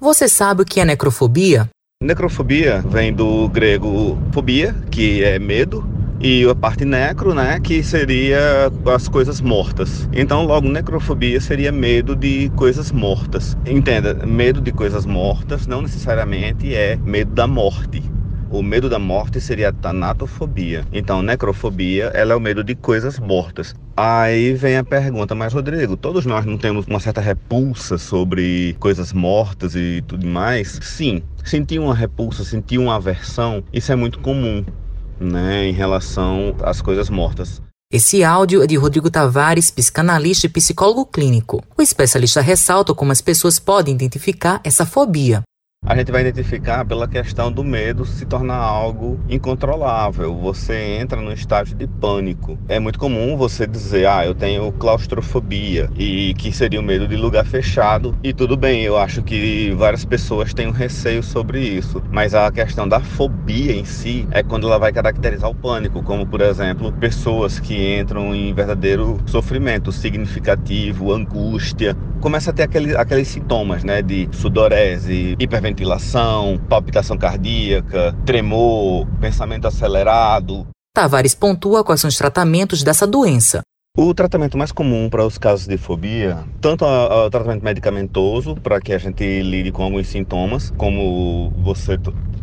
Você sabe o que é necrofobia? Necrofobia vem do grego fobia, que é medo, e a parte necro, né, que seria as coisas mortas. Então, logo, necrofobia seria medo de coisas mortas. Entenda, medo de coisas mortas não necessariamente é medo da morte. O medo da morte seria a tanatofobia. Então, necrofobia, ela é o medo de coisas mortas. Aí vem a pergunta, mas Rodrigo, todos nós não temos uma certa repulsa sobre coisas mortas e tudo mais? Sim, sentir uma repulsa, sentir uma aversão, isso é muito comum, né, em relação às coisas mortas. Esse áudio é de Rodrigo Tavares, psicanalista e psicólogo clínico. O especialista ressalta como as pessoas podem identificar essa fobia a gente vai identificar pela questão do medo se tornar algo incontrolável. Você entra num estágio de pânico. É muito comum você dizer, ah, eu tenho claustrofobia e que seria o medo de lugar fechado. E tudo bem, eu acho que várias pessoas têm um receio sobre isso. Mas a questão da fobia em si é quando ela vai caracterizar o pânico, como por exemplo, pessoas que entram em verdadeiro sofrimento significativo, angústia, começa a ter aquele, aqueles sintomas, né, de sudorese, hiperventilação, palpitação cardíaca, tremor, pensamento acelerado. Tavares pontua quais são os tratamentos dessa doença. O tratamento mais comum para os casos de fobia, tanto o tratamento medicamentoso, para que a gente lide com alguns sintomas, como você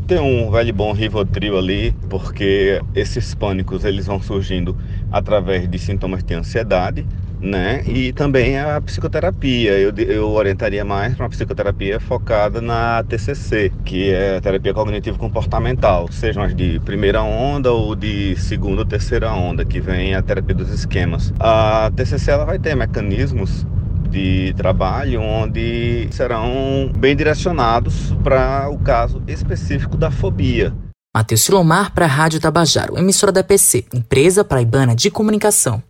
ter um velho bom Rivotril ali, porque esses pânicos eles vão surgindo através de sintomas de ansiedade, né? E também a psicoterapia. Eu, eu orientaria mais para uma psicoterapia focada na TCC, que é terapia cognitivo-comportamental, sejam as de primeira onda ou de segunda ou terceira onda, que vem a terapia dos esquemas. A TCC ela vai ter mecanismos de trabalho onde serão bem direcionados para o caso específico da fobia. Matheus Silomar para a Rádio Tabajaro, emissora da PC, empresa paraibana de comunicação.